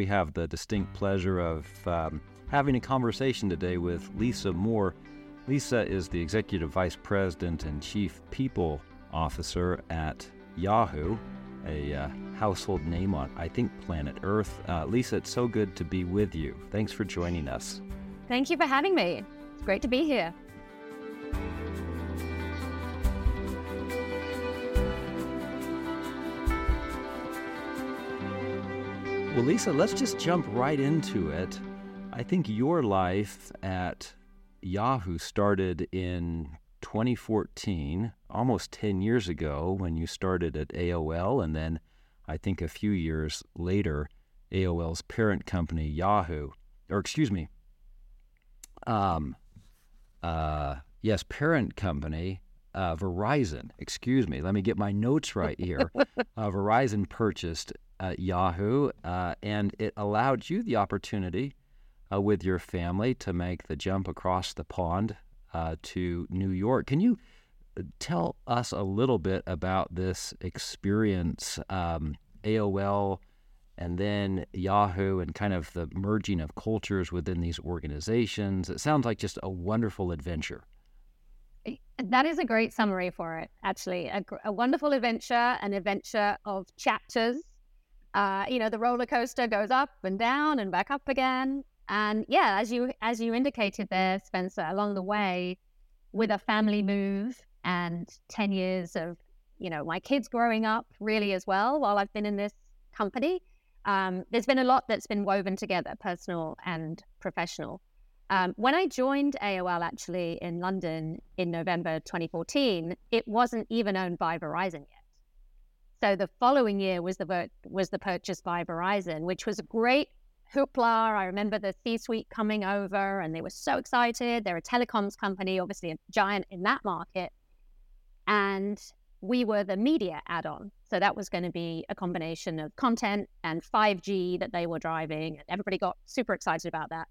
we have the distinct pleasure of um, having a conversation today with Lisa Moore. Lisa is the Executive Vice President and Chief People Officer at Yahoo, a uh, household name on, I think, planet Earth. Uh, Lisa, it's so good to be with you. Thanks for joining us. Thank you for having me. It's great to be here. Well, Lisa, let's just jump right into it. I think your life at Yahoo started in 2014, almost 10 years ago, when you started at AOL, and then I think a few years later, AOL's parent company, Yahoo, or excuse me, um, uh, yes, parent company, uh, Verizon, excuse me, let me get my notes right here. uh, Verizon purchased uh, Yahoo, uh, and it allowed you the opportunity uh, with your family to make the jump across the pond uh, to New York. Can you tell us a little bit about this experience, um, AOL, and then Yahoo, and kind of the merging of cultures within these organizations? It sounds like just a wonderful adventure. That is a great summary for it, actually. A, a wonderful adventure, an adventure of chapters. Uh, you know, the roller coaster goes up and down and back up again. And yeah, as you as you indicated there, Spencer, along the way, with a family move and ten years of you know my kids growing up really as well while I've been in this company, um, there's been a lot that's been woven together, personal and professional. Um, when I joined AOL actually in London in November 2014, it wasn't even owned by Verizon yet. So the following year was the was the purchase by Verizon, which was a great hoopla. I remember the C suite coming over and they were so excited. They're a telecoms company, obviously a giant in that market. And we were the media add on. So that was going to be a combination of content and 5G that they were driving. And everybody got super excited about that.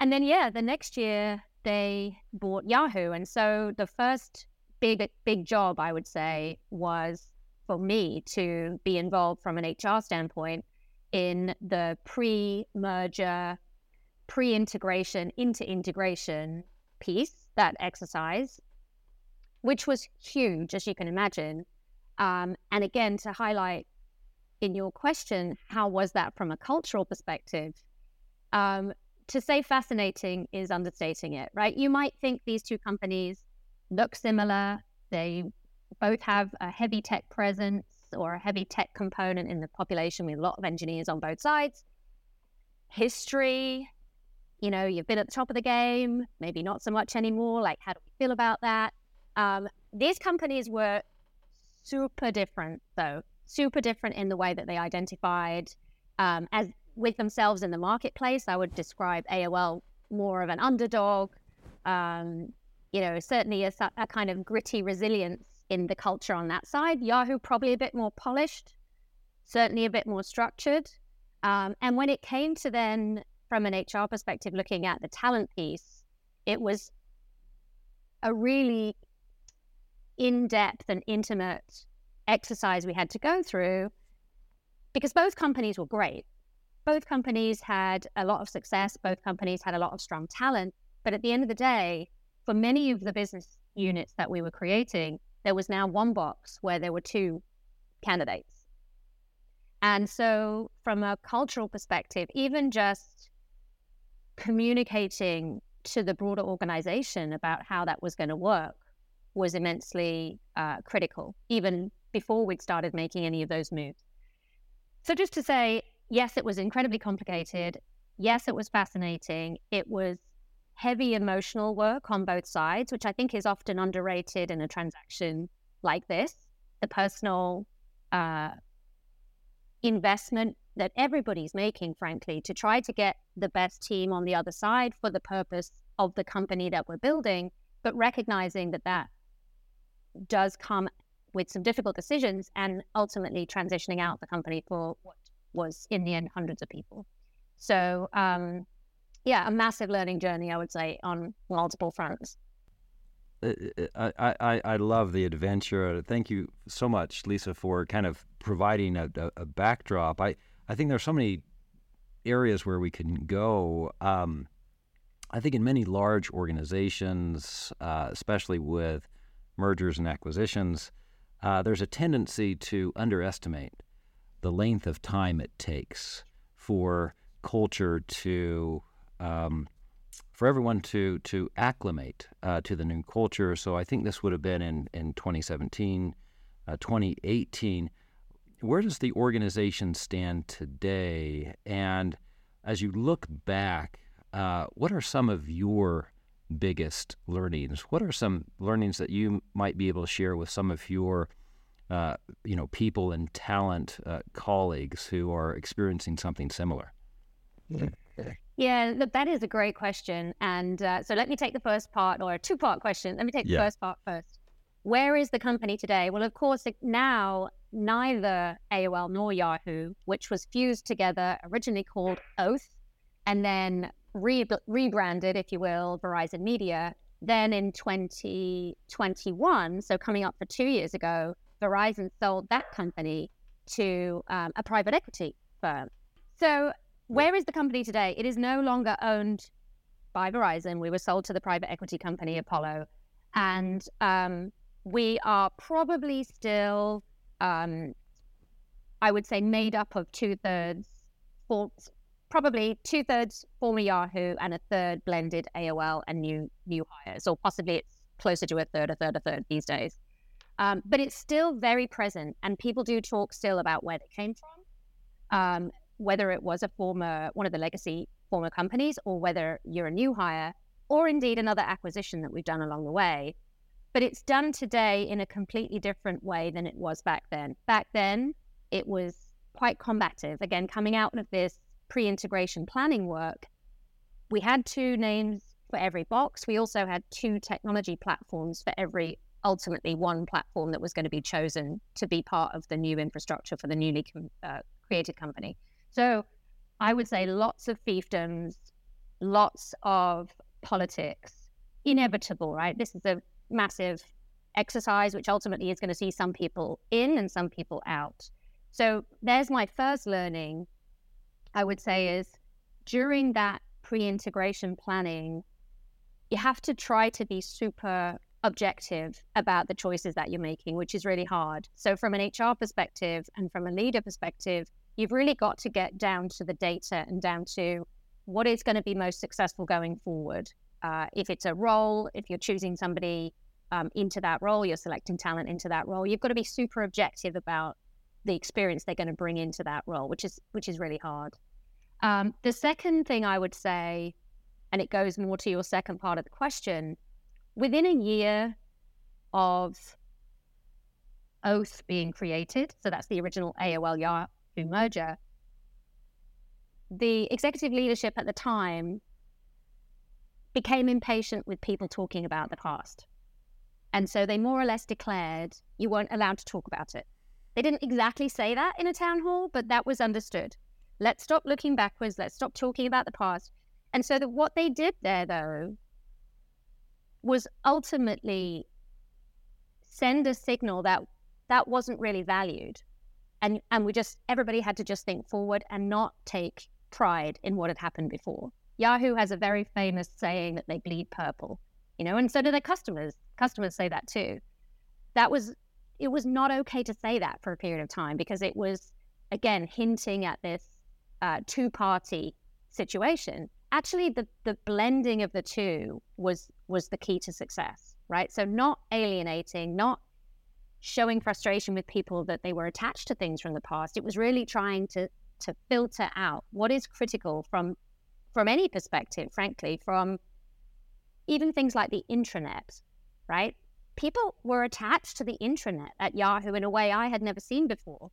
And then, yeah, the next year they bought Yahoo. And so the first big, big job, I would say, was for me to be involved from an HR standpoint in the pre merger, pre integration into integration piece, that exercise, which was huge, as you can imagine. Um, and again, to highlight in your question, how was that from a cultural perspective? Um, to say fascinating is understating it, right? You might think these two companies look similar. They both have a heavy tech presence or a heavy tech component in the population with a lot of engineers on both sides. History, you know, you've been at the top of the game, maybe not so much anymore. Like, how do we feel about that? Um, these companies were super different, though, super different in the way that they identified um, as with themselves in the marketplace. I would describe AOL more of an underdog. Um, you know, certainly a, a kind of gritty resilience in the culture on that side. Yahoo probably a bit more polished, certainly a bit more structured. Um, and when it came to then, from an HR perspective, looking at the talent piece, it was a really in depth and intimate exercise we had to go through because both companies were great. Both companies had a lot of success, both companies had a lot of strong talent. But at the end of the day, for many of the business units that we were creating, there was now one box where there were two candidates. And so, from a cultural perspective, even just communicating to the broader organization about how that was going to work was immensely uh, critical, even before we'd started making any of those moves. So, just to say, yes, it was incredibly complicated. Yes, it was fascinating. It was heavy emotional work on both sides, which I think is often underrated in a transaction like this. The personal uh, investment that everybody's making, frankly, to try to get the best team on the other side for the purpose of the company that we're building, but recognizing that that does come with some difficult decisions and ultimately transitioning out the company for what was in the end hundreds of people. So um, yeah, a massive learning journey, I would say, on multiple fronts. Uh, uh, I, I, I love the adventure. Thank you so much, Lisa, for kind of providing a, a, backdrop. I, I think there's so many areas where we can go. Um, I think in many large organizations, uh, especially with mergers and acquisitions, uh, there's a tendency to underestimate the length of time it takes for culture to um, for everyone to to acclimate uh, to the new culture. So I think this would have been in in 2017, uh, 2018. Where does the organization stand today? And as you look back, uh, what are some of your biggest learnings? What are some learnings that you might be able to share with some of your uh, you know people and talent uh, colleagues who are experiencing something similar? Yeah, look, that is a great question. And uh, so let me take the first part or a two part question. Let me take the yeah. first part first. Where is the company today? Well, of course, now neither AOL nor Yahoo, which was fused together, originally called Oath, and then re- rebranded, if you will, Verizon Media. Then in 2021, so coming up for two years ago, Verizon sold that company to um, a private equity firm. So where is the company today? It is no longer owned by Verizon. We were sold to the private equity company Apollo, and um, we are probably still, um, I would say, made up of two thirds, probably two thirds former Yahoo and a third blended AOL and new new hires, or possibly it's closer to a third, a third, a third these days. Um, but it's still very present, and people do talk still about where they came from. Um, whether it was a former one of the legacy former companies or whether you're a new hire or indeed another acquisition that we've done along the way. But it's done today in a completely different way than it was back then. Back then, it was quite combative. Again, coming out of this pre integration planning work, we had two names for every box. We also had two technology platforms for every ultimately one platform that was going to be chosen to be part of the new infrastructure for the newly uh, created company. So I would say lots of fiefdoms, lots of politics, inevitable, right? This is a massive exercise, which ultimately is going to see some people in and some people out. So there's my first learning, I would say, is during that pre integration planning, you have to try to be super objective about the choices that you're making, which is really hard. So, from an HR perspective and from a leader perspective, you've really got to get down to the data and down to what is going to be most successful going forward. Uh, if it's a role, if you're choosing somebody um, into that role, you're selecting talent into that role, you've got to be super objective about the experience they're going to bring into that role, which is which is really hard. Um, the second thing I would say, and it goes more to your second part of the question, within a year of Oath being created, so that's the original AOL Yahoo merger, the executive leadership at the time became impatient with people talking about the past. And so they more or less declared you weren't allowed to talk about it. They didn't exactly say that in a town hall, but that was understood. Let's stop looking backwards. Let's stop talking about the past. And so that what they did there, though, was ultimately send a signal that that wasn't really valued and and we just everybody had to just think forward and not take pride in what had happened before. Yahoo has a very famous saying that they bleed purple, you know, and so do their customers. Customers say that too. That was it was not okay to say that for a period of time because it was again hinting at this uh, two-party situation. Actually, the the blending of the two was was the key to success, right? So not alienating, not showing frustration with people that they were attached to things from the past. It was really trying to to filter out what is critical from from any perspective, frankly, from even things like the intranet, right? People were attached to the intranet at Yahoo in a way I had never seen before,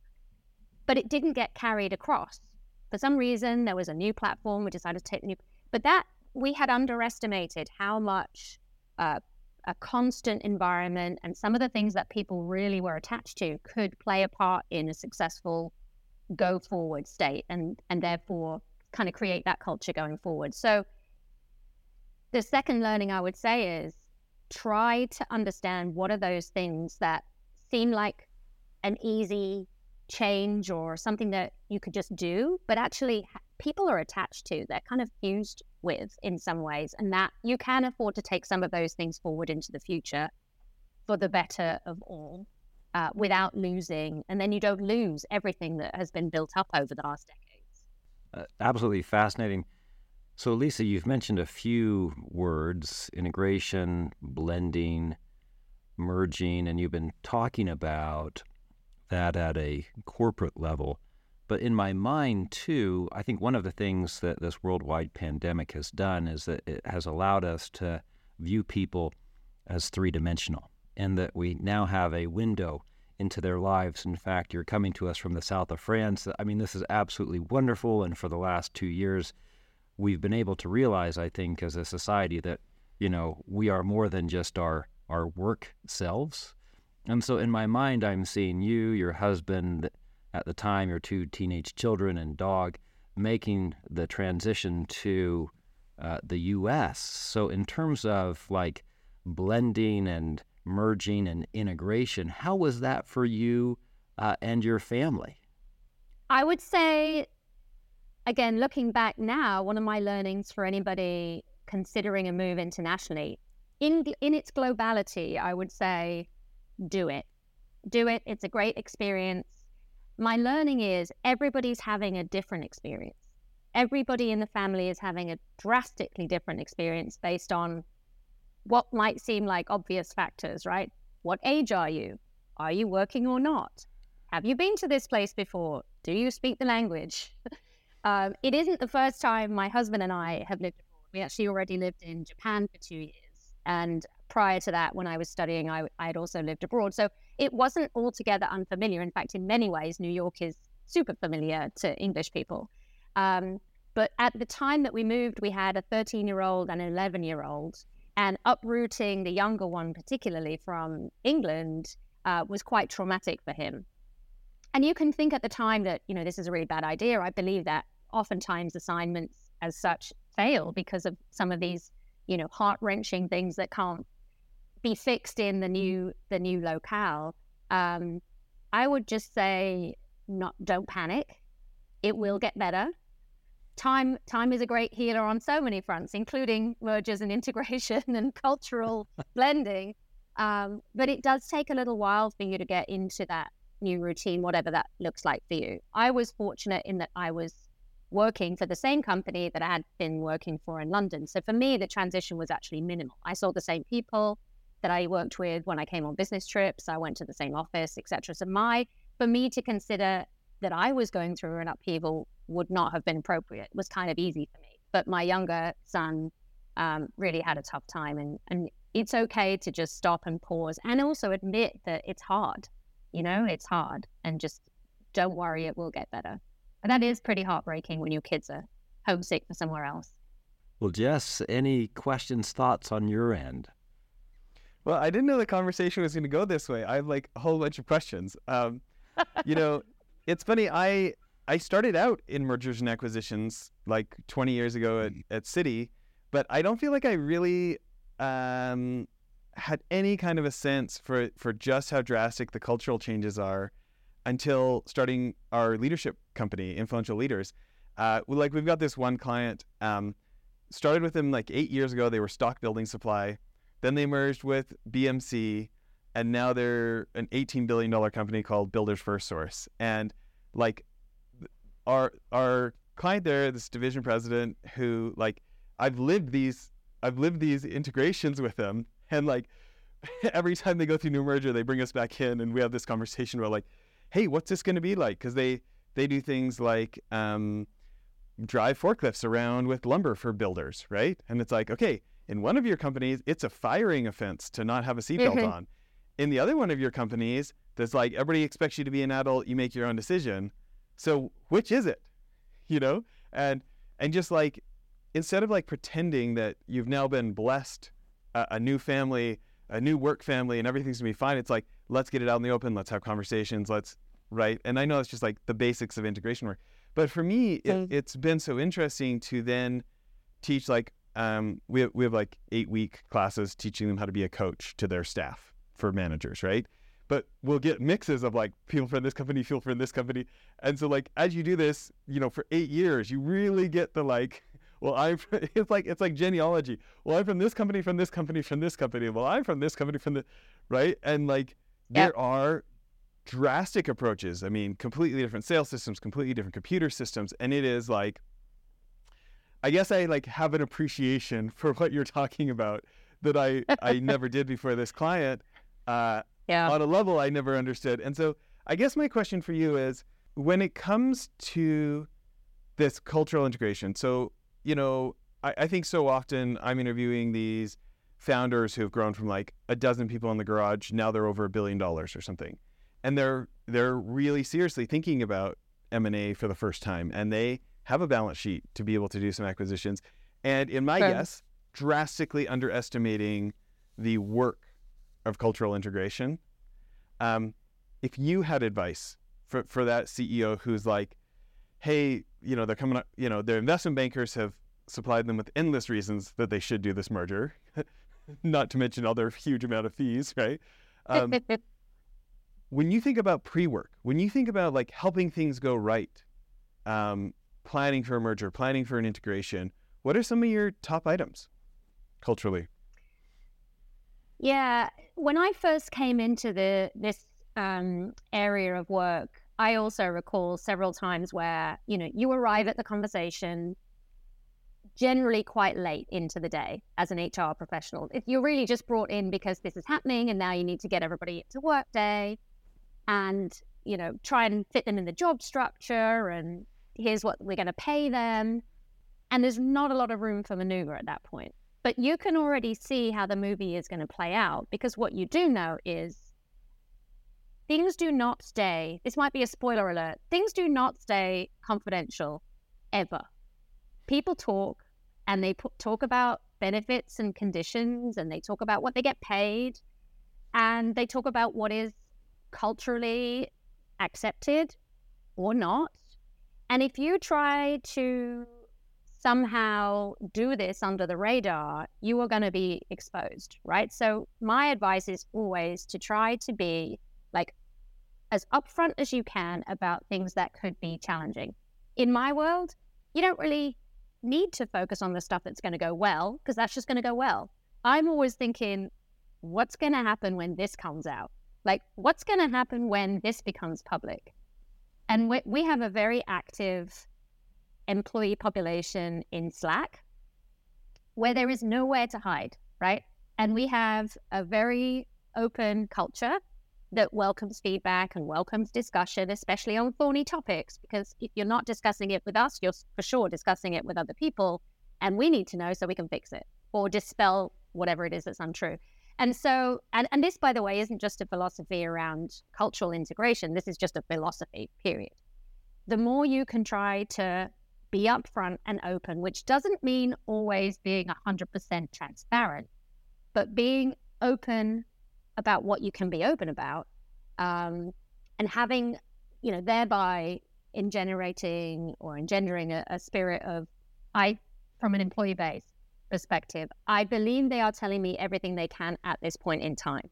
but it didn't get carried across. For some reason, there was a new platform. We decided to take the new, but that we had underestimated how much uh, a constant environment and some of the things that people really were attached to could play a part in a successful go forward state and and therefore kind of create that culture going forward. So the second learning i would say is try to understand what are those things that seem like an easy change or something that you could just do, but actually people are attached to, they're kind of fused with in some ways, and that you can afford to take some of those things forward into the future for the better of all uh, without losing. And then you don't lose everything that has been built up over the last decades. Uh, absolutely fascinating. So, Lisa, you've mentioned a few words integration, blending, merging, and you've been talking about that at a corporate level. But in my mind, too, I think one of the things that this worldwide pandemic has done is that it has allowed us to view people as three dimensional and that we now have a window into their lives. In fact, you're coming to us from the south of France. I mean, this is absolutely wonderful. And for the last two years, we've been able to realize, I think, as a society that, you know, we are more than just our, our work selves. And so in my mind, I'm seeing you, your husband, at the time your two teenage children and dog making the transition to uh, the U.S. So in terms of like blending and merging and integration, how was that for you uh, and your family? I would say, again, looking back now, one of my learnings for anybody considering a move internationally, in in its globality, I would say, do it, do it. It's a great experience my learning is everybody's having a different experience. Everybody in the family is having a drastically different experience based on what might seem like obvious factors, right? What age are you? Are you working or not? Have you been to this place before? Do you speak the language? um, it isn't the first time my husband and I have lived abroad. We actually already lived in Japan for two years. And prior to that, when I was studying, I, had also lived abroad. So it wasn't altogether unfamiliar. In fact, in many ways, New York is super familiar to English people. Um, but at the time that we moved, we had a 13 year old and an 11 year old. And uprooting the younger one, particularly from England, uh, was quite traumatic for him. And you can think at the time that, you know, this is a really bad idea. I believe that oftentimes assignments as such fail because of some of these, you know, heart wrenching things that can't be fixed in the new the new locale, um, I would just say not don't panic. It will get better. Time time is a great healer on so many fronts, including mergers and integration and cultural blending. Um, but it does take a little while for you to get into that new routine, whatever that looks like for you. I was fortunate in that I was working for the same company that I had been working for in London. So for me, the transition was actually minimal. I saw the same people that I worked with when I came on business trips. I went to the same office, etc. So my for me to consider that I was going through an upheaval would not have been appropriate. Was kind of easy for me. But my younger son um, really had a tough time, and and it's okay to just stop and pause, and also admit that it's hard. You know, it's hard, and just don't worry, it will get better. And that is pretty heartbreaking when your kids are homesick for somewhere else. Well, Jess, any questions, thoughts on your end? Well, I didn't know the conversation was going to go this way. I have like a whole bunch of questions. Um, you know, it's funny. I I started out in mergers and acquisitions like 20 years ago at, at Citi, but I don't feel like I really um, had any kind of a sense for for just how drastic the cultural changes are until starting our leadership company, Influential Leaders. Uh, like we've got this one client. Um, started with them like eight years ago. They were stock building supply. Then they merged with BMC, and now they're an $18 billion company called Builders FirstSource. And like our our client there, this division president, who like I've lived these I've lived these integrations with them, and like every time they go through new merger, they bring us back in, and we have this conversation about like, hey, what's this going to be like? Because they they do things like um, drive forklifts around with lumber for builders, right? And it's like, okay, in one of your companies, it's a firing offense to not have a seatbelt mm-hmm. on. In the other one of your companies, there's like everybody expects you to be an adult, you make your own decision. So which is it? You know? And and just like instead of like pretending that you've now been blessed a, a new family, a new work family, and everything's gonna be fine, it's like let's get it out in the open, let's have conversations, let's right. And I know it's just like the basics of integration work. But for me, it, it's been so interesting to then teach like um, we have, we have like eight week classes teaching them how to be a coach to their staff for managers, right? but we'll get mixes of like people from this company, people from this company. And so like as you do this, you know, for eight years, you really get the like, well, I'm it's like it's like genealogy. Well, I'm from this company, from this company, from this company. Well, I'm from this company, from the right. And like there yep. are drastic approaches. I mean, completely different sales systems, completely different computer systems, and it is like I guess I like have an appreciation for what you're talking about that I I never did before this client. Uh, yeah. On a level I never understood, and so I guess my question for you is when it comes to this cultural integration. So you know, I, I think so often I'm interviewing these founders who have grown from like a dozen people in the garage now they're over a billion dollars or something, and they're they're really seriously thinking about M and A for the first time, and they have a balance sheet to be able to do some acquisitions. And in my guess, drastically underestimating the work of cultural integration. Um, if you had advice for, for that CEO who's like, hey, you know, they're coming up, you know, their investment bankers have supplied them with endless reasons that they should do this merger, not to mention other huge amount of fees, right? Um, when you think about pre-work, when you think about like helping things go right, um, planning for a merger, planning for an integration, what are some of your top items? culturally? Yeah, when I first came into the this um, area of work, I also recall several times where you know you arrive at the conversation generally quite late into the day as an HR professional. If you're really just brought in because this is happening and now you need to get everybody into Workday and you know try and fit them in the job structure and here's what we're going to pay them and there's not a lot of room for maneuver at that point but you can already see how the movie is going to play out because what you do know is things do not stay. This might be a spoiler alert. Things do not stay confidential ever. People talk and they put, talk about benefits and conditions and they talk about what they get paid and they talk about what is culturally accepted or not. And if you try to somehow do this under the radar, you are going to be exposed, right? So, my advice is always to try to be like as upfront as you can about things that could be challenging. In my world, you don't really need to focus on the stuff that's going to go well because that's just going to go well. I'm always thinking, what's going to happen when this comes out? Like, what's going to happen when this becomes public? And we, we have a very active employee population in Slack where there is nowhere to hide, right? And we have a very open culture that welcomes feedback and welcomes discussion, especially on thorny topics, because if you're not discussing it with us, you're for sure discussing it with other people. And we need to know so we can fix it or dispel whatever it is that's untrue. And so, and, and this, by the way, isn't just a philosophy around cultural integration. This is just a philosophy, period. The more you can try to be upfront and open, which doesn't mean always being 100% transparent, but being open about what you can be open about um, and having, you know, thereby in generating or engendering a, a spirit of, I, from an employee base perspective, I believe they are telling me everything they can at this point in time.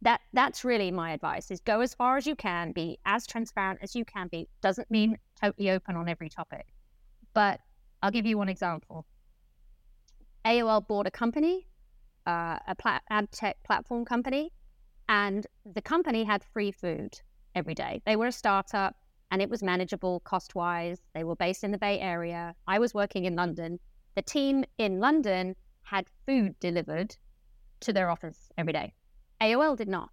That that's really my advice is go as far as you can, be as transparent as you can be. Doesn't mean totally open on every topic. But I'll give you one example. AOL bought a company, uh, a plat- ad tech platform company, and the company had free food every day. They were a startup and it was manageable cost wise. They were based in the Bay Area. I was working in London. The team in London had food delivered to their office every day. AOL did not.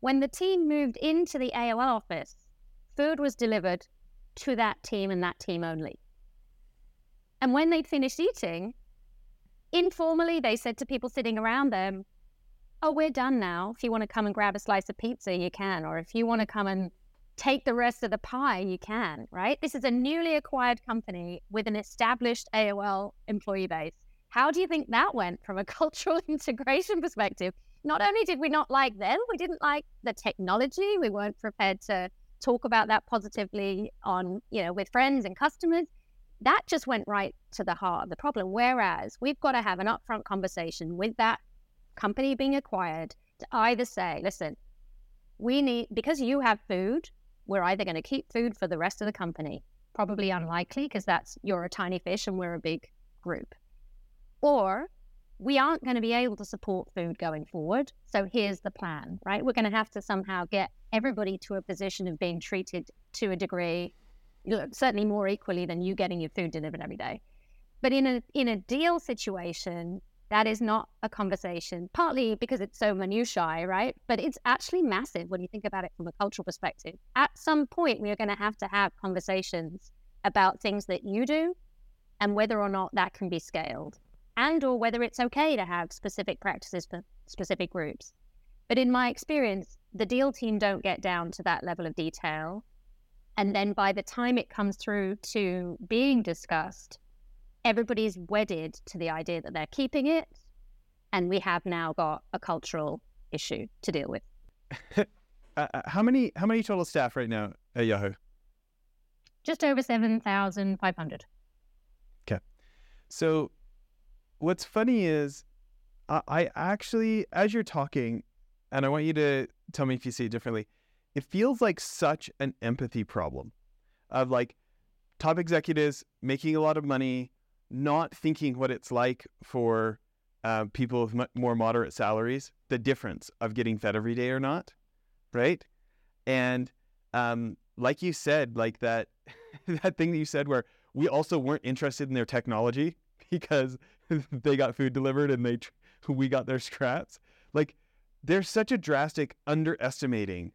When the team moved into the AOL office, food was delivered to that team and that team only. And when they'd finished eating, informally, they said to people sitting around them, Oh, we're done now. If you want to come and grab a slice of pizza, you can. Or if you want to come and take the rest of the pie, you can, right? This is a newly acquired company with an established AOL employee base. How do you think that went from a cultural integration perspective? Not only did we not like them, we didn't like the technology. We weren't prepared to talk about that positively on, you know, with friends and customers that just went right to the heart of the problem. Whereas we've got to have an upfront conversation with that company being acquired to either say, listen, we need, because you have food, we're either going to keep food for the rest of the company, probably unlikely because that's you're a tiny fish and we're a big group, or we aren't going to be able to support food going forward. So here's the plan, right? We're going to have to somehow get everybody to a position of being treated to a degree, certainly more equally than you getting your food delivered every day. But in a in a deal situation, that is not a conversation, partly because it's so minutiae, right? But it's actually massive when you think about it from a cultural perspective. At some point, we are going to have to have conversations about things that you do and whether or not that can be scaled and or whether it's okay to have specific practices for specific groups. But in my experience, the deal team don't get down to that level of detail. And then by the time it comes through to being discussed, everybody's wedded to the idea that they're keeping it. And we have now got a cultural issue to deal with. uh, how many how many total staff right now at Yahoo? Just over 7,500. Okay. So what's funny is I, I actually, as you're talking, and I want you to tell me if you see it differently, it feels like such an empathy problem of like top executives making a lot of money, not thinking what it's like for uh, people with more moderate salaries, the difference of getting fed every day or not, right? And um, like you said, like that that thing that you said where we also weren't interested in their technology because they got food delivered and they we got their scraps. Like there's such a drastic underestimating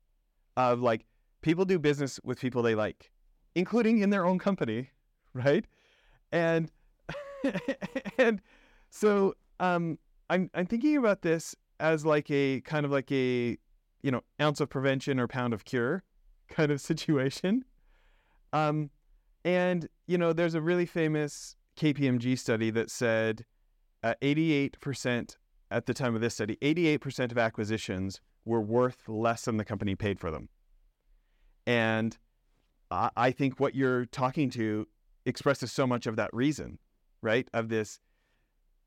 of like people do business with people they like, including in their own company, right? And and so um, I'm I'm thinking about this as like a kind of like a you know ounce of prevention or pound of cure kind of situation. Um, and you know, there's a really famous KPMG study that said uh, 88% at the time of this study, 88% of acquisitions were worth less than the company paid for them. And I, I think what you're talking to expresses so much of that reason, right? Of this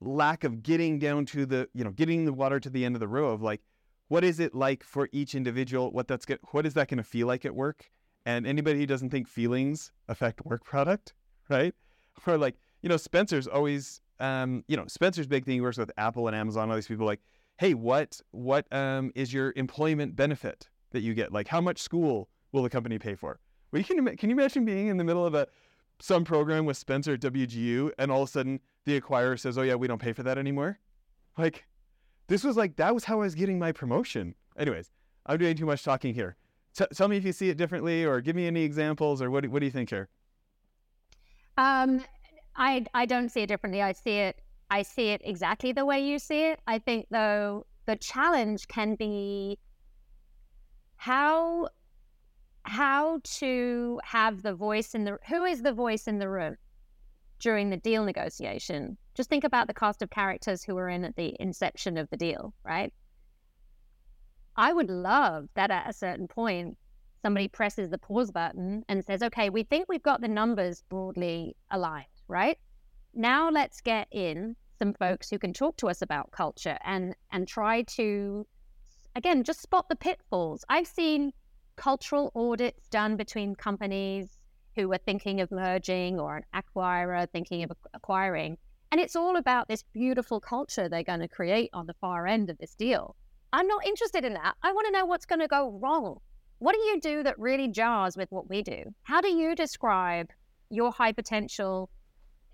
lack of getting down to the, you know, getting the water to the end of the row of like, what is it like for each individual? What that's get, what is that going to feel like at work? And anybody who doesn't think feelings affect work product, right? Or like, you know, Spencer's always, um, you know, Spencer's big thing. He works with Apple and Amazon. All these people like, hey, what what um, is your employment benefit that you get? Like, how much school will the company pay for? Well, you can can you imagine being in the middle of a some program with Spencer at WGU, and all of a sudden the acquirer says, "Oh yeah, we don't pay for that anymore." Like, this was like that was how I was getting my promotion. Anyways, I'm doing too much talking here. T- tell me if you see it differently, or give me any examples, or what do, what do you think here? Um, I I don't see it differently. I see it I see it exactly the way you see it. I think though the challenge can be how how to have the voice in the who is the voice in the room during the deal negotiation. Just think about the cast of characters who were in at the inception of the deal, right? I would love that at a certain point somebody presses the pause button and says, okay, we think we've got the numbers broadly aligned right? Now let's get in some folks who can talk to us about culture and and try to again just spot the pitfalls. I've seen cultural audits done between companies who are thinking of merging or an acquirer thinking of acquiring. And it's all about this beautiful culture they're going to create on the far end of this deal. I'm not interested in that. I want to know what's going to go wrong. What do you do that really jars with what we do? How do you describe your high potential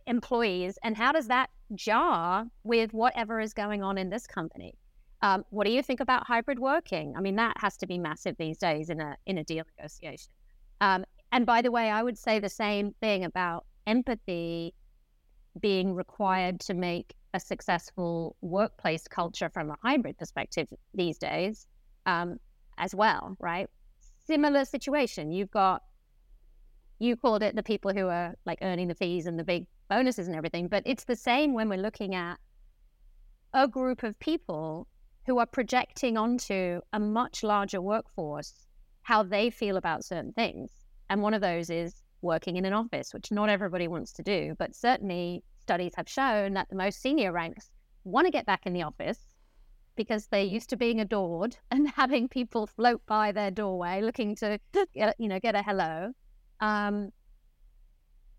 employees and how does that jar with whatever is going on in this company um, what do you think about hybrid working? I mean that has to be massive these days in a in a deal negotiation. Um, and by the way i would say the same thing about empathy being required to make a successful workplace culture from a hybrid perspective these days um, as well right? Similar situation. You've got you called it the people who are like earning the fees and the big bonuses and everything. But it's the same when we're looking at a group of people who are projecting onto a much larger workforce how they feel about certain things. And one of those is working in an office, which not everybody wants to do. But certainly, studies have shown that the most senior ranks want to get back in the office because they're used to being adored and having people float by their doorway looking to you know get a hello. Um,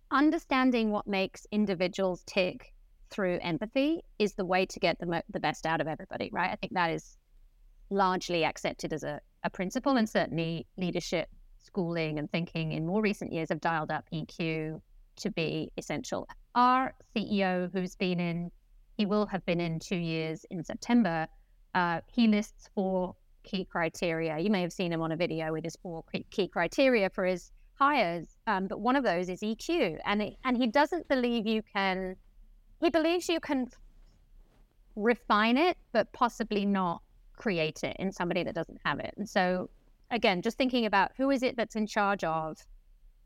understanding what makes individuals tick through empathy is the way to get the, mo- the best out of everybody, right? I think that is largely accepted as a, a principle, and certainly leadership schooling and thinking in more recent years have dialed up EQ to be essential. Our CEO, who's been in, he will have been in two years in September, uh, he lists four key criteria. You may have seen him on a video with his four key criteria for his hires, um, but one of those is EQ, and it, and he doesn't believe you can. He believes you can refine it, but possibly not create it in somebody that doesn't have it. And so, again, just thinking about who is it that's in charge of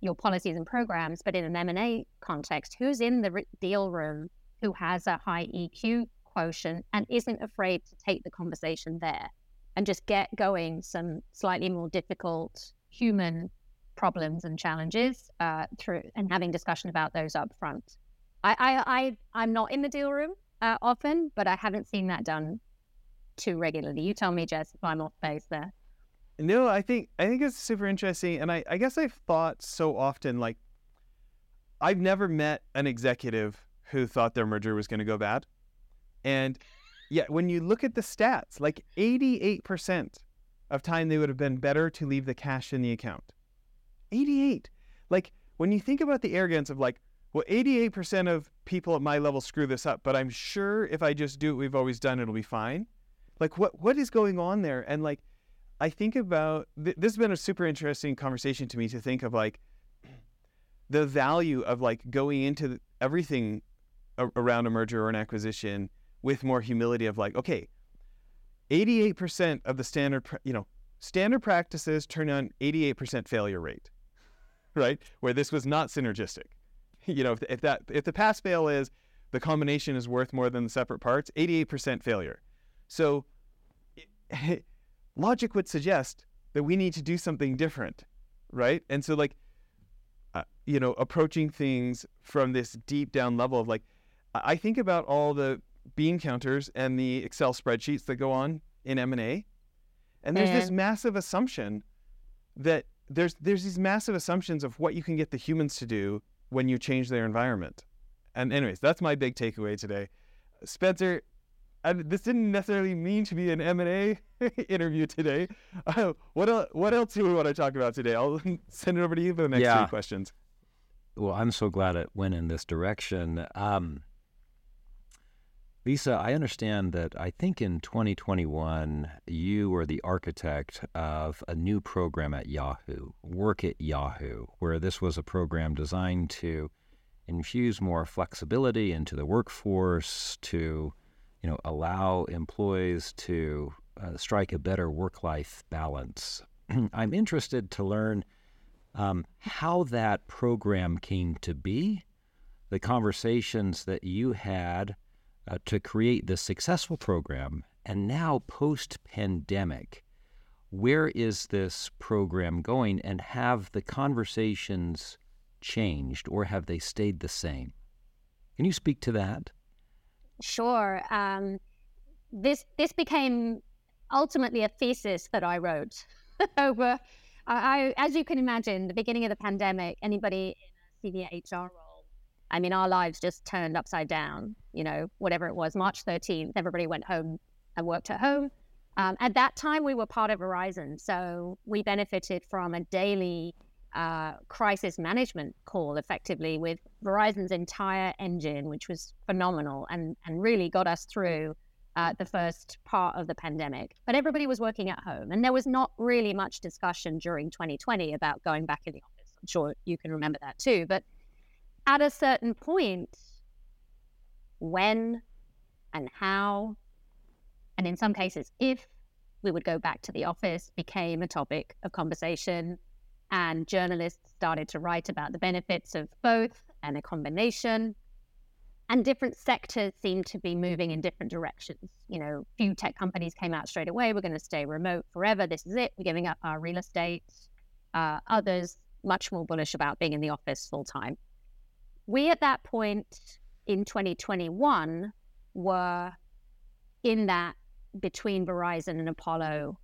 your policies and programs, but in an M&A context, who's in the deal room who has a high EQ quotient and isn't afraid to take the conversation there and just get going some slightly more difficult human problems and challenges uh, through and having discussion about those up front. I, I, I I'm not in the deal room uh, often, but I haven't seen that done too regularly. You tell me, Jess, if I'm off base there. No, I think I think it's super interesting, and I, I guess I've thought so often like I've never met an executive who thought their merger was going to go bad, and yet when you look at the stats, like 88% of time they would have been better to leave the cash in the account. 88. Like when you think about the arrogance of like, well, 88% of people at my level screw this up, but I'm sure if I just do what we've always done, it'll be fine. Like what what is going on there? And like I think about th- this has been a super interesting conversation to me to think of like the value of like going into everything a- around a merger or an acquisition with more humility of like, okay, 88% of the standard, you know, standard practices turn on 88% failure rate right? Where this was not synergistic. You know, if, if that if the pass fail is the combination is worth more than the separate parts, 88% failure. So it, logic would suggest that we need to do something different, right? And so like uh, you know, approaching things from this deep down level of like I think about all the bean counters and the Excel spreadsheets that go on in M&A. And there's this massive assumption that there's there's these massive assumptions of what you can get the humans to do when you change their environment. And anyways, that's my big takeaway today. Spencer, I, this didn't necessarily mean to be an M and A interview today. Uh, what else, what else do we want to talk about today? I'll send it over to you for the next yeah. three questions. Well, I'm so glad it went in this direction. Um, Lisa, I understand that I think in 2021 you were the architect of a new program at Yahoo, Work at Yahoo, where this was a program designed to infuse more flexibility into the workforce, to you know allow employees to uh, strike a better work-life balance. I'm interested to learn um, how that program came to be, the conversations that you had uh, to create this successful program. And now, post pandemic, where is this program going? And have the conversations changed or have they stayed the same? Can you speak to that? Sure. Um, this this became ultimately a thesis that I wrote over. I, as you can imagine, the beginning of the pandemic, anybody in a senior HR role I mean, our lives just turned upside down, you know, whatever it was, March 13th, everybody went home and worked at home. Um, at that time, we were part of Verizon. So we benefited from a daily uh, crisis management call effectively with Verizon's entire engine, which was phenomenal and, and really got us through uh, the first part of the pandemic. But everybody was working at home. And there was not really much discussion during 2020 about going back in the office. I'm sure you can remember that too. But at a certain point, when and how, and in some cases, if we would go back to the office became a topic of conversation. And journalists started to write about the benefits of both and a combination. And different sectors seemed to be moving in different directions. You know, few tech companies came out straight away. We're going to stay remote forever. This is it. We're giving up our real estate. Uh, others, much more bullish about being in the office full time we at that point in 2021 were in that between Verizon and Apollo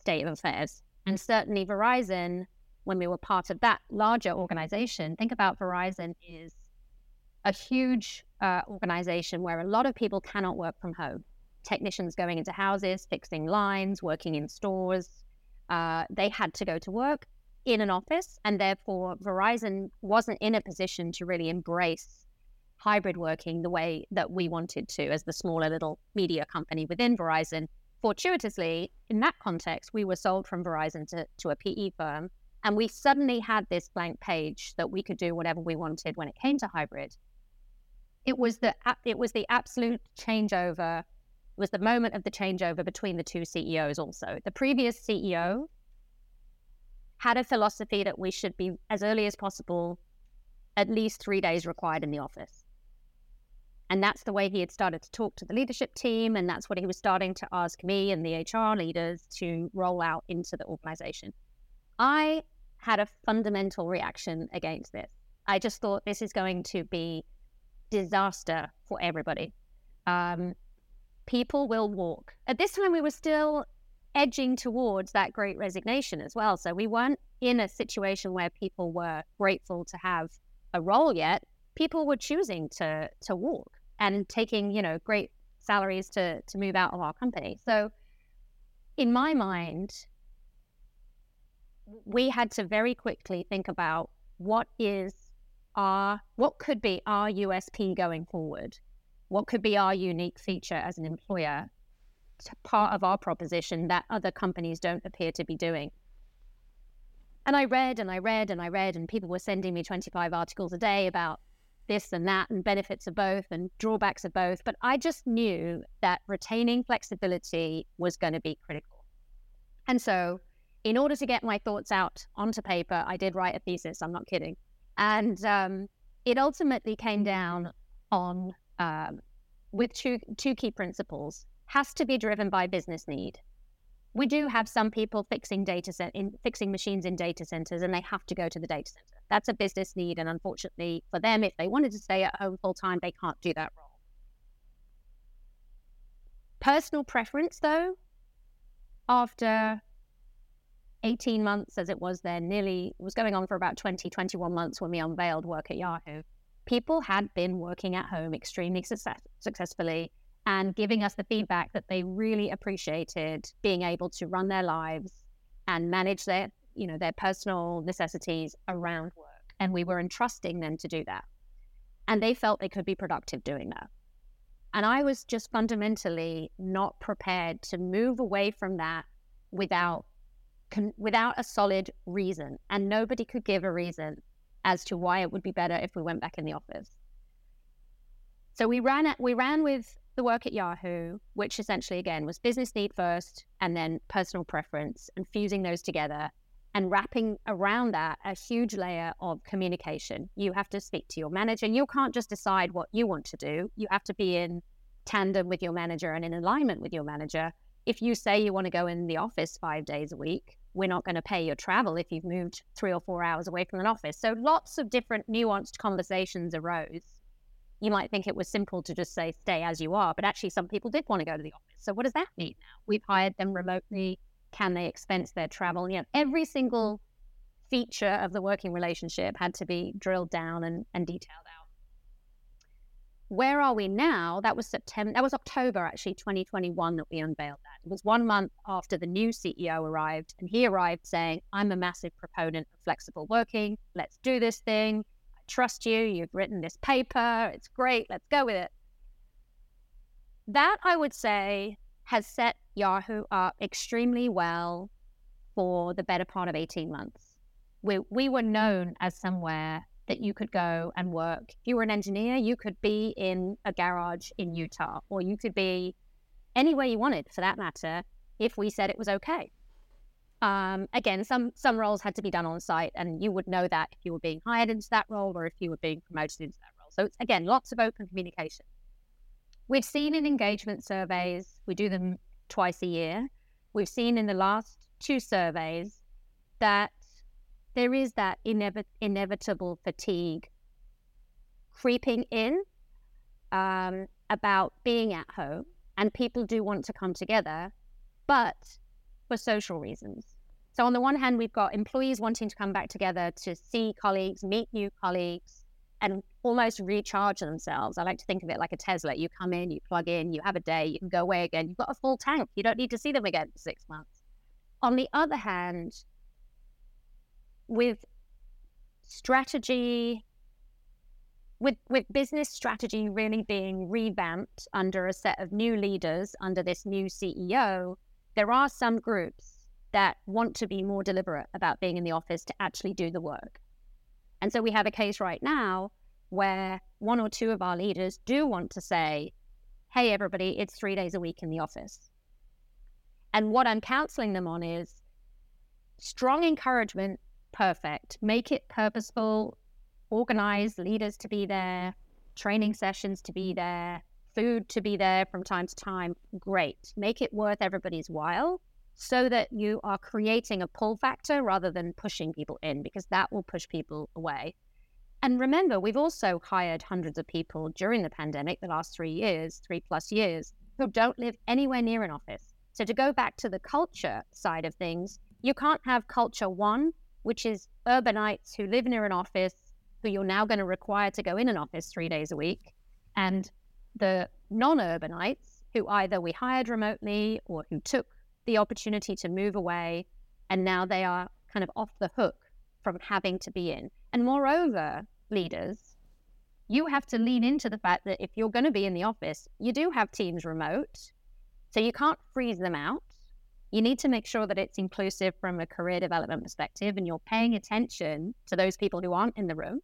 state of affairs. And certainly Verizon, when we were part of that larger organization, think about Verizon is a huge uh, organization where a lot of people cannot work from home. Technicians going into houses, fixing lines, working in stores. Uh, they had to go to work in an office, and therefore Verizon wasn't in a position to really embrace hybrid working the way that we wanted to as the smaller little media company within Verizon. Fortuitously, in that context, we were sold from Verizon to, to a PE firm, and we suddenly had this blank page that we could do whatever we wanted when it came to hybrid. It was the it was the absolute changeover. It was the moment of the changeover between the two CEOs. Also, the previous CEO had a philosophy that we should be as early as possible, at least three days required in the office. And that's the way he had started to talk to the leadership team. And that's what he was starting to ask me and the HR leaders to roll out into the organization. I had a fundamental reaction against this. I just thought this is going to be disaster for everybody. Um, people will walk. At this time, we were still edging towards that great resignation as well. So we weren't in a situation where people were grateful to have a role yet. People were choosing to to walk and taking, you know, great salaries to to move out of our company. So in my mind, we had to very quickly think about what is our what could be our USP going forward? What could be our unique feature as an employer? Part of our proposition that other companies don't appear to be doing. And I read and I read and I read, and people were sending me 25 articles a day about this and that and benefits of both and drawbacks of both. But I just knew that retaining flexibility was going to be critical. And so, in order to get my thoughts out onto paper, I did write a thesis. I'm not kidding. And um, it ultimately came down on um, with two two key principles: has to be driven by business need. We do have some people fixing data in fixing machines in data centers, and they have to go to the data center. That's a business need, and unfortunately for them, if they wanted to stay at home full time, they can't do that role. Personal preference, though, after 18 months as it was then, nearly was going on for about 20, 21 months when we unveiled work at Yahoo. People had been working at home extremely success- successfully and giving us the feedback that they really appreciated being able to run their lives and manage their, you know, their personal necessities around work. And we were entrusting them to do that. And they felt they could be productive doing that. And I was just fundamentally not prepared to move away from that without without a solid reason, and nobody could give a reason as to why it would be better if we went back in the office. So we ran we ran with the work at Yahoo, which essentially again was business need first and then personal preference, and fusing those together and wrapping around that a huge layer of communication. You have to speak to your manager. You can't just decide what you want to do. You have to be in tandem with your manager and in alignment with your manager. If you say you want to go in the office five days a week, we're not going to pay your travel if you've moved three or four hours away from an office. So lots of different nuanced conversations arose. You might think it was simple to just say, stay as you are, but actually some people did want to go to the office. So what does that mean now? We've hired them remotely. Can they expense their travel? You know, every single feature of the working relationship had to be drilled down and, and detailed out. where are we now? That was September, that was October actually, 2021 that we unveiled that. It was one month after the new CEO arrived, and he arrived saying, I'm a massive proponent of flexible working. Let's do this thing. Trust you. You've written this paper. It's great. Let's go with it. That, I would say, has set Yahoo up extremely well for the better part of 18 months. We, we were known as somewhere that you could go and work. If you were an engineer, you could be in a garage in Utah, or you could be anywhere you wanted for that matter, if we said it was okay. Um, again, some some roles had to be done on site, and you would know that if you were being hired into that role or if you were being promoted into that role. So it's again lots of open communication. We've seen in engagement surveys, we do them twice a year. We've seen in the last two surveys that there is that inev- inevitable fatigue creeping in um, about being at home and people do want to come together, but for social reasons. So, on the one hand, we've got employees wanting to come back together to see colleagues, meet new colleagues, and almost recharge themselves. I like to think of it like a Tesla. You come in, you plug in, you have a day, you can go away again. You've got a full tank. You don't need to see them again for six months. On the other hand, with strategy, with with business strategy really being revamped under a set of new leaders under this new CEO, there are some groups that want to be more deliberate about being in the office to actually do the work. And so we have a case right now where one or two of our leaders do want to say, hey, everybody, it's three days a week in the office. And what I'm counseling them on is strong encouragement, perfect. Make it purposeful, organize leaders to be there, training sessions to be there, food to be there from time to time. Great. Make it worth everybody's while so that you are creating a pull factor rather than pushing people in, because that will push people away. And remember, we've also hired hundreds of people during the pandemic, the last three years, three plus years, who don't live anywhere near an office. So, to go back to the culture side of things, you can't have culture one, which is urbanites who live near an office, who you're now going to require to go in an office three days a week, and the non urbanites who either we hired remotely or who took the opportunity to move away, and now they are kind of off the hook from having to be in. And moreover, leaders, you have to lean into the fact that if you're going to be in the office, you do have teams remote. So you can't freeze them out. You need to make sure that it's inclusive from a career development perspective and you're paying attention to those people who aren't in the room.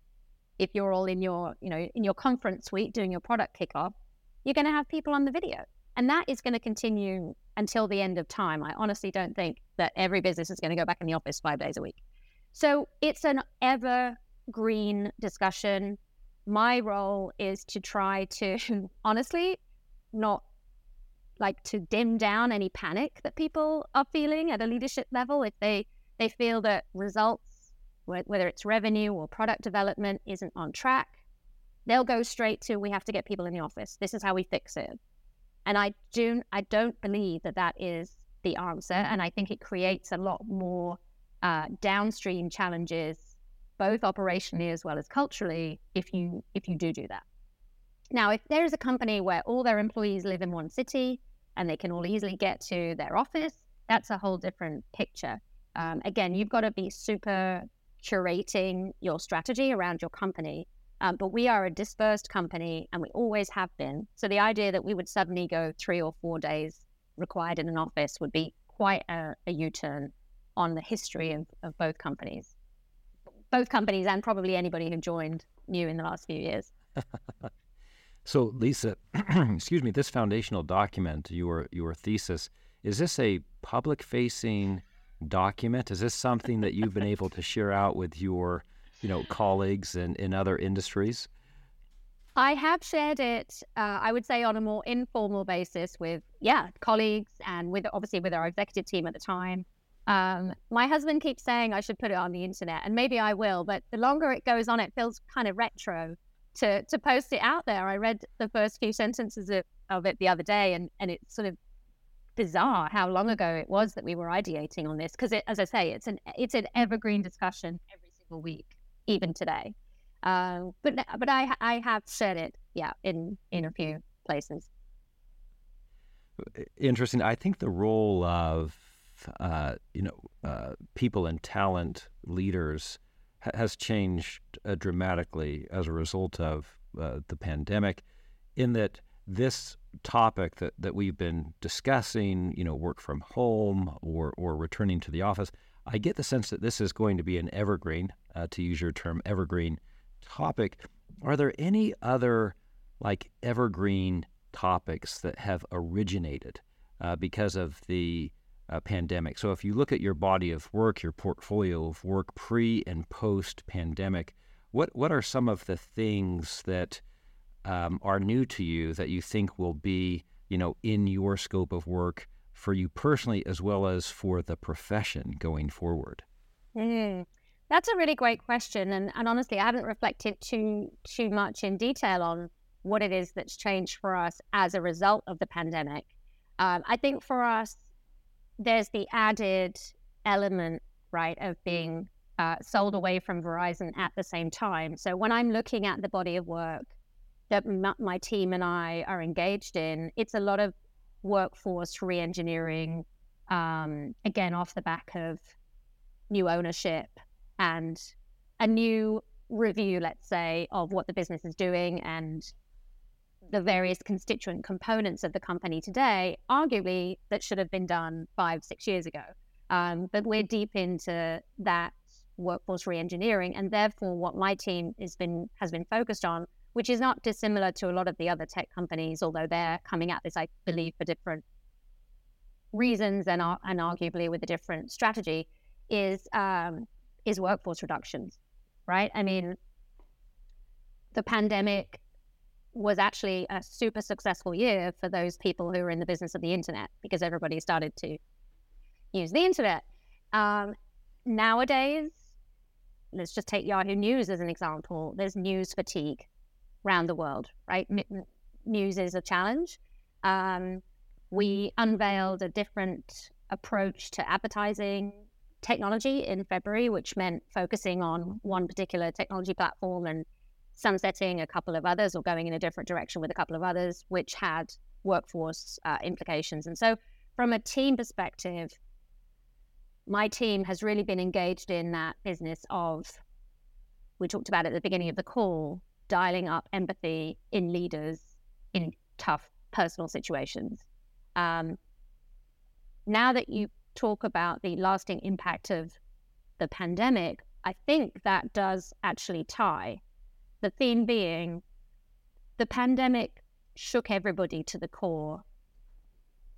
If you're all in your, you know, in your conference suite doing your product kickoff, you're going to have people on the video. And that is going to continue until the end of time. I honestly don't think that every business is going to go back in the office five days a week. So it's an evergreen discussion. My role is to try to honestly not like to dim down any panic that people are feeling at a leadership level if they they feel that results whether it's revenue or product development isn't on track they'll go straight to we have to get people in the office this is how we fix it and I do I don't believe that that is the answer, and I think it creates a lot more uh, downstream challenges, both operationally as well as culturally, if you if you do do that. Now, if there is a company where all their employees live in one city and they can all easily get to their office, that's a whole different picture. Um, again, you've got to be super curating your strategy around your company um, but we are a dispersed company and we always have been. So the idea that we would suddenly go three or four days required in an office would be quite a a U-turn on the history of, of both companies. Both companies and probably anybody who joined new in the last few years. so Lisa, excuse me, this foundational document, your your thesis, is this a public facing document? Is this something that you've been able to share out with your you know colleagues in, in other industries? I have shared it, uh, I would say, on a more informal basis with, yeah, colleagues and with obviously with our executive team at the time. Um, my husband keeps saying I should put it on the internet, and maybe I will. But the longer it goes on, it feels kind of retro to to post it out there. I read the first few sentences of, of it the other day, and and it's sort of bizarre how long ago it was that we were ideating on this because, as I say, it's an it's an evergreen discussion every single week even today. Uh, but but I I have said it, yeah, in in a few places. Interesting. I think the role of uh, you know uh, people and talent leaders ha- has changed uh, dramatically as a result of uh, the pandemic. In that this topic that, that we've been discussing, you know, work from home or or returning to the office, I get the sense that this is going to be an evergreen, uh, to use your term, evergreen topic. Are there any other like evergreen topics that have originated uh, because of the uh, pandemic? So, if you look at your body of work, your portfolio of work pre and post pandemic, what what are some of the things that um, are new to you that you think will be, you know, in your scope of work for you personally as well as for the profession going forward? Mm, that's a really great question, and, and honestly, I haven't reflected too too much in detail on what it is that's changed for us as a result of the pandemic. Um, I think for us, there's the added element, right, of being uh, sold away from Verizon at the same time. So when I'm looking at the body of work that my team and I are engaged in, it's a lot of workforce re-engineering, um, again off the back of new ownership and a new review, let's say, of what the business is doing and the various constituent components of the company today, arguably that should have been done five, six years ago. Um, but we're deep into that workforce reengineering, and therefore, what my team has been has been focused on, which is not dissimilar to a lot of the other tech companies, although they're coming at this, I believe, for different reasons and and arguably with a different strategy, is um, is workforce reductions, right? I mean, the pandemic was actually a super successful year for those people who are in the business of the internet because everybody started to use the internet. Um, nowadays, let's just take Yahoo News as an example. There's news fatigue around the world, right? N- news is a challenge. Um, we unveiled a different approach to advertising technology in February, which meant focusing on one particular technology platform and sunsetting a couple of others or going in a different direction with a couple of others, which had workforce uh, implications. And so, from a team perspective, my team has really been engaged in that business of, we talked about at the beginning of the call, dialing up empathy in leaders in tough personal situations. Um, now that you talk about the lasting impact of the pandemic, I think that does actually tie the theme being the pandemic shook everybody to the core.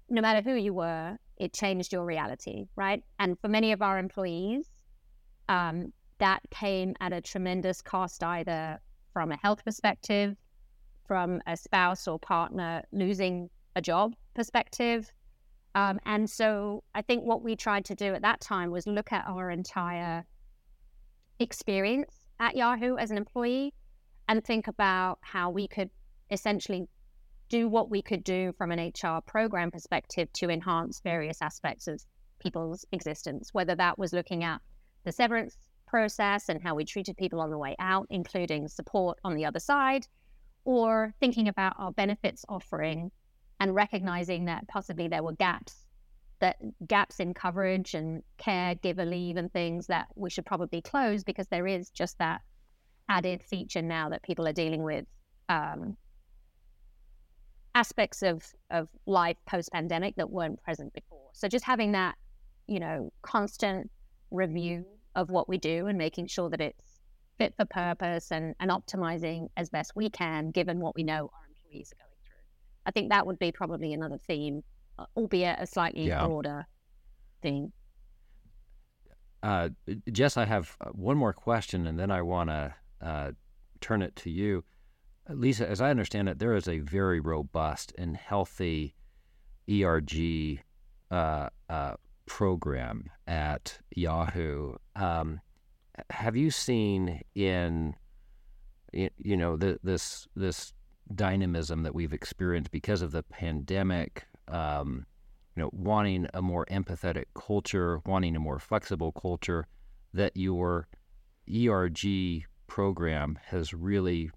No matter who you were, it changed your reality, right? And for many of our employees, um, that came at a tremendous cost, either from a health perspective, from a spouse or partner losing a job perspective. Um, and so I think what we tried to do at that time was look at our entire experience at Yahoo as an employee and think about how we could essentially do what we could do from an HR program perspective to enhance various aspects of people's existence, whether that was looking at the severance process and how we treated people on the way out, including support on the other side, or thinking about our benefits offering and recognizing that possibly there were gaps that gaps in coverage and caregiver leave and things that we should probably close because there is just that added feature now that people are dealing with um, aspects of of life post pandemic that weren't present before. So just having that, you know, constant review of what we do and making sure that it's fit for purpose and, and optimizing as best we can given what we know our employees are going through. I think that would be probably another theme, uh, albeit a slightly yeah. broader theme. Uh, Jess, I have uh, one more question, and then I want to uh, turn it to you. Lisa, as I understand it, there is a very robust and healthy ERG uh, uh, program at Yahoo. Um, have you seen in you know the, this this dynamism that we've experienced because of the pandemic? Um, you know, wanting a more empathetic culture, wanting a more flexible culture, that your ERG program has really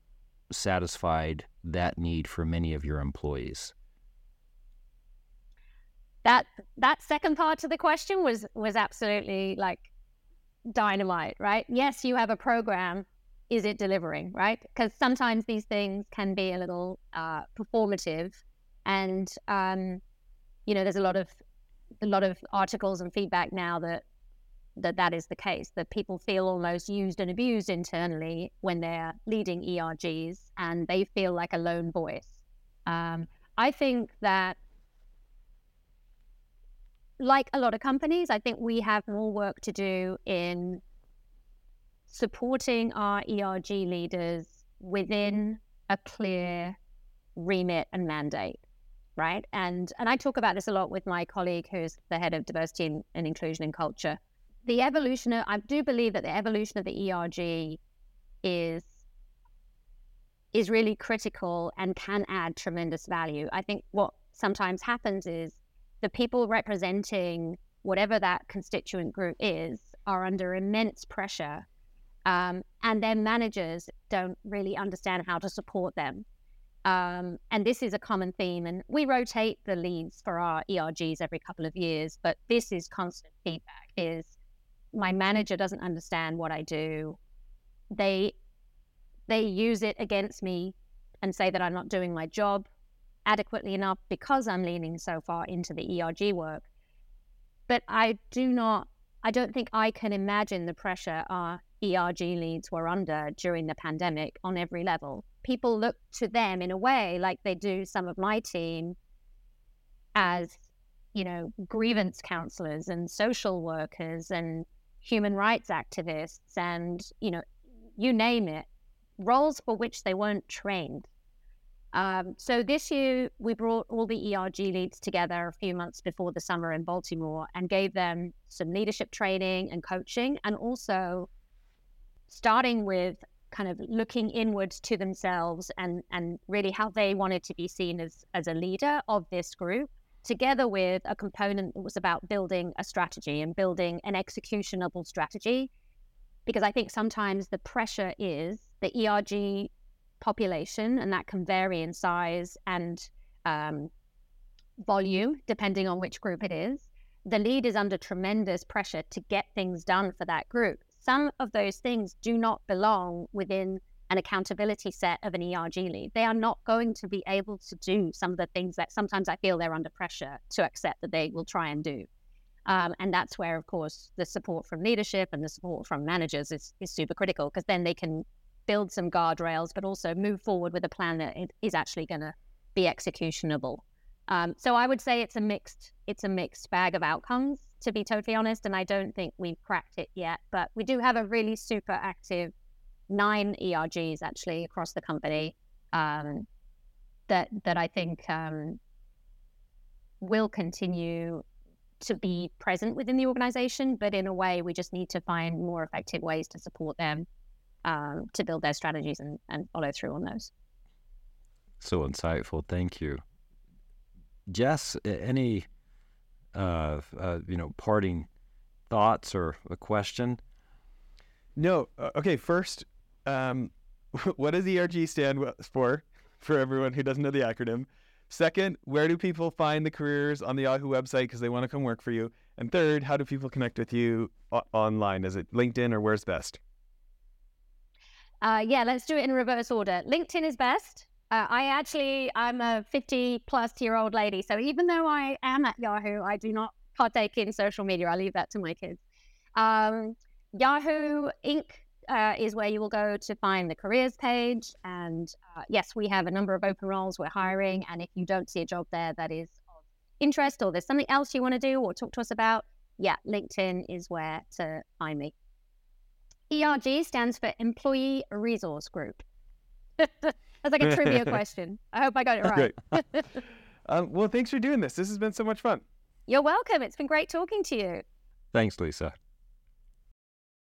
satisfied that need for many of your employees? That that second part to the question was was absolutely like dynamite, right? Yes, you have a program. Is it delivering, right? Because sometimes these things can be a little uh, performative, and um, you know, there's a lot of a lot of articles and feedback now that that that is the case, that people feel almost used and abused internally when they're leading ERGs and they feel like a lone voice. Um, I think that, like a lot of companies, I think we have more work to do in supporting our ERG leaders within a clear remit and mandate right and and i talk about this a lot with my colleague who's the head of diversity and, and inclusion and culture the evolution of, I do believe that the evolution of the ERG is is really critical and can add tremendous value. I think what sometimes happens is the people representing whatever that constituent group is are under immense pressure um, and their managers don't really understand how to support them. Um, and this is a common theme. And we rotate the leads for our ERGs every couple of years, but this is constant feedback: is my manager doesn't understand what I do. They they use it against me and say that I'm not doing my job adequately enough because I'm leaning so far into the ERG work. But I do not, I don't think I can imagine the pressure our ERG leads were under during the pandemic on every level. People look to them in a way like they do some of my team as, you know, grievance counselors and social workers and human rights activists and, you know, you name it, roles for which they weren't trained. Um, so this year, we brought all the ERG leads together a few months before the summer in Baltimore and gave them some leadership training and coaching, and also starting with kind of looking inwards to themselves and and really how they wanted to be seen as as a leader of this group together with a component that was about building a strategy and building an executionable strategy. Because i think sometimes the pressure is the erg population, and that can vary in size and um, volume depending on which group it is. The lead is under tremendous pressure to get things done for that group. Some of those things do not belong within an accountability set of an ERG lead. They are not going to be able to do some of the things that sometimes I feel they're under pressure to accept that they will try and do. Um, and that's where, of course, the support from leadership and the support from managers is, is super critical because then they can build some guardrails, but also move forward with a plan that is actually going to be executionable. Um, so I would say it's a mixed it's a mixed bag of outcomes, to be totally honest. And I don't think we've cracked it yet, but we do have a really super active nine ERGs actually across the company um, that that I think um, will continue to be present within the organization, but in a way we just need to find more effective ways to support them um, to build their strategies and, and follow through on those. So insightful. Thank you. Jess, any uh, uh, you know parting thoughts or a question? No. Uh, okay. First, um, what does ERG stand for? For everyone who doesn't know the acronym. Second, where do people find the careers on the Yahoo website because they want to come work for you? And third, how do people connect with you o- online? Is it LinkedIn or where's best? Uh, yeah, let's do it in reverse order. LinkedIn is best. Uh, I actually, I'm a 50 plus year old lady. So even though I am at Yahoo, I do not partake in social media. I leave that to my kids. Um, Yahoo Inc. Uh, is where you will go to find the careers page. And uh, yes, we have a number of open roles we're hiring. And if you don't see a job there that is of interest or there's something else you want to do or talk to us about, yeah, LinkedIn is where to find me. ERG stands for Employee Resource Group. That's like a trivia question. I hope I got it right. um, well, thanks for doing this. This has been so much fun. You're welcome. It's been great talking to you. Thanks, Lisa.